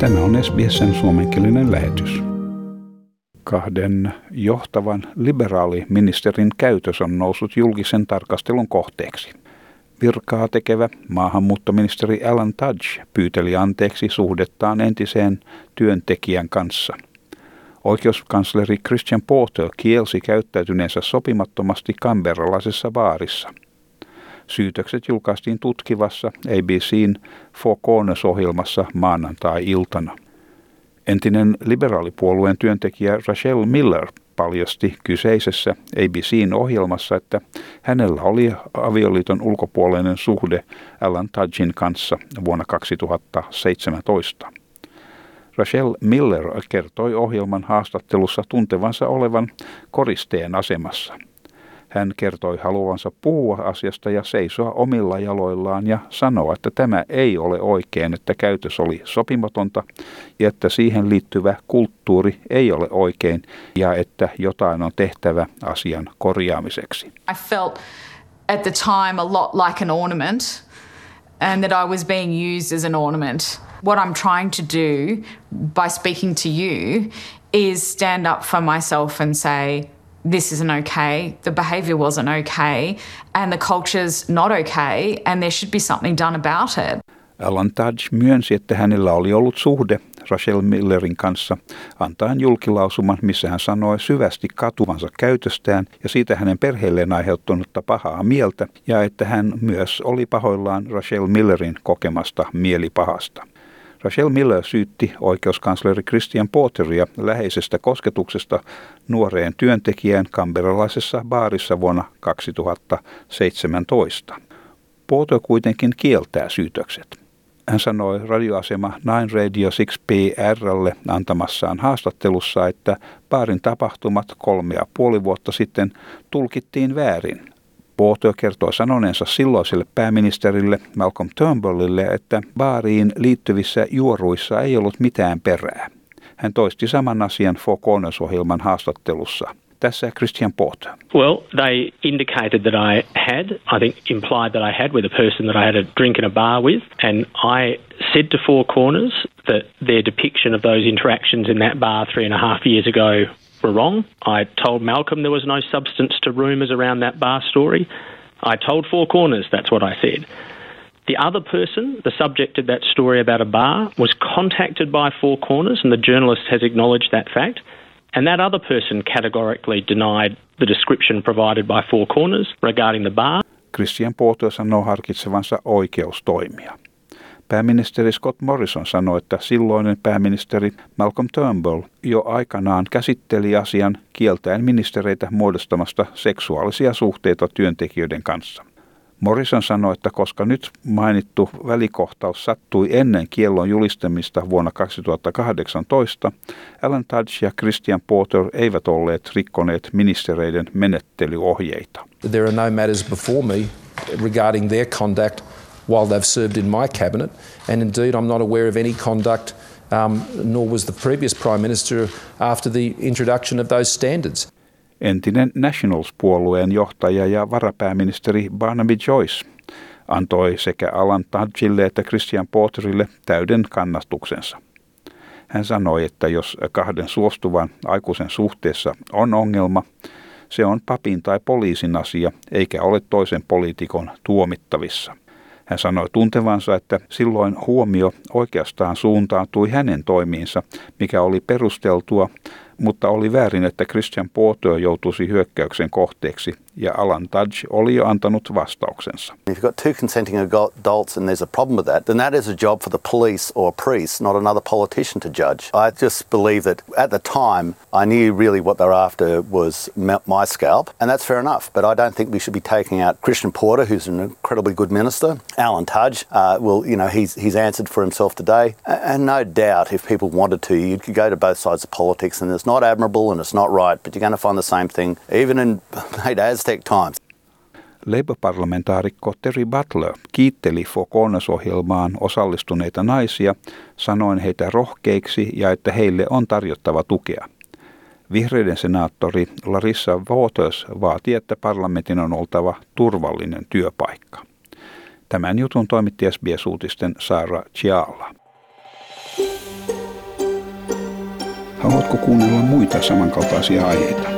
Tämä on SBSn suomenkielinen lähetys. Kahden johtavan liberaaliministerin käytös on noussut julkisen tarkastelun kohteeksi. Virkaa tekevä maahanmuuttoministeri Alan Tudge pyyteli anteeksi suhdettaan entiseen työntekijän kanssa. Oikeuskansleri Christian Porter kielsi käyttäytyneensä sopimattomasti kamberalaisessa baarissa – Syytökset julkaistiin tutkivassa ABCn Four Corners-ohjelmassa maanantai-iltana. Entinen liberaalipuolueen työntekijä Rachel Miller paljasti kyseisessä ABCn ohjelmassa, että hänellä oli avioliiton ulkopuolinen suhde Alan Tudgin kanssa vuonna 2017. Rachel Miller kertoi ohjelman haastattelussa tuntevansa olevan koristeen asemassa – hän kertoi haluavansa puhua asiasta ja seisoa omilla jaloillaan ja sanoa, että tämä ei ole oikein, että käytös oli sopimatonta ja että siihen liittyvä kulttuuri ei ole oikein ja että jotain on tehtävä asian korjaamiseksi. I felt at the time a lot like an ornament and that I was being used as an ornament. What I'm trying to do by speaking to you is stand up for myself and say this isn't okay, the behavior wasn't okay, and the culture's not okay, and there should be something done about it. Alan Tudge myönsi, että hänellä oli ollut suhde Rachel Millerin kanssa, antaen julkilausuman, missä hän sanoi syvästi katuvansa käytöstään ja siitä hänen perheelleen aiheuttanutta pahaa mieltä, ja että hän myös oli pahoillaan Rachel Millerin kokemasta mielipahasta. Rachel Miller syytti oikeuskansleri Christian Porteria läheisestä kosketuksesta nuoreen työntekijään kamberalaisessa baarissa vuonna 2017. Porter kuitenkin kieltää syytökset. Hän sanoi radioasema Nine Radio 6PRlle antamassaan haastattelussa, että baarin tapahtumat kolme ja puoli vuotta sitten tulkittiin väärin Porter kertoo sanoneensa silloiselle pääministerille Malcolm Turnbullille, että baariin liittyvissä juoruissa ei ollut mitään perää. Hän toisti saman asian Four Corners-ohjelman haastattelussa. Tässä Christian Porter. Well, they indicated that I had, I think implied that I had with a person that I had a drink in a bar with, and I said to Four Corners that their depiction of those interactions in that bar three and a half years ago were wrong. I told Malcolm there was no substance to rumours around that bar story. I told Four Corners that's what I said. The other person, the subject of that story about a bar, was contacted by Four Corners, and the journalist has acknowledged that fact. And that other person categorically denied the description provided by Four Corners regarding the bar. Christian Porter sanoo harkitsevansa oikeustoimia. Pääministeri Scott Morrison sanoi, että silloinen pääministeri Malcolm Turnbull jo aikanaan käsitteli asian kieltäen ministereitä muodostamasta seksuaalisia suhteita työntekijöiden kanssa. Morrison sanoi, että koska nyt mainittu välikohtaus sattui ennen kiellon julistamista vuonna 2018, Alan Tudge ja Christian Porter eivät olleet rikkoneet ministereiden menettelyohjeita. There are no matters before me regarding their conduct while they've served in my cabinet. And indeed, I'm not aware of any conduct, um, nor was the previous Prime Minister, after the introduction of those standards. Entinen Nationals-puolueen johtaja ja varapääministeri Barnaby Joyce antoi sekä Alan Tudgille että Christian Porterille täyden kannastuksensa. Hän sanoi, että jos kahden suostuvan aikuisen suhteessa on ongelma, se on papin tai poliisin asia, eikä ole toisen poliitikon tuomittavissa. Hän sanoi tuntevansa, että silloin huomio oikeastaan suuntautui hänen toimiinsa, mikä oli perusteltua, mutta oli väärin, että Christian Porter joutuisi hyökkäyksen kohteeksi ja Alan Tudge oli jo antanut vastauksensa. If you've got two consenting adults and there's a problem with that, then that is a job for the police or a priest, not another politician to judge. I just believe that at the time I knew really what they were after was my scalp, and that's fair enough. But I don't think we should be taking out Christian Porter, who's an incredibly good minister. Alan Tudge, uh, well, you know, he's he's answered for himself today, and no doubt if people wanted to, you could go to both sides of politics, and it's not admirable and it's not right, but you're going to find the same thing even in mate, as Aztec times. Labour-parlamentaarikko Terry Butler kiitteli Foconas-ohjelmaan osallistuneita naisia, sanoen heitä rohkeiksi ja että heille on tarjottava tukea. Vihreiden senaattori Larissa Waters vaati, että parlamentin on oltava turvallinen työpaikka. Tämän jutun toimitti SBS-uutisten Sara Chiala. Haluatko kuunnella muita samankaltaisia aiheita?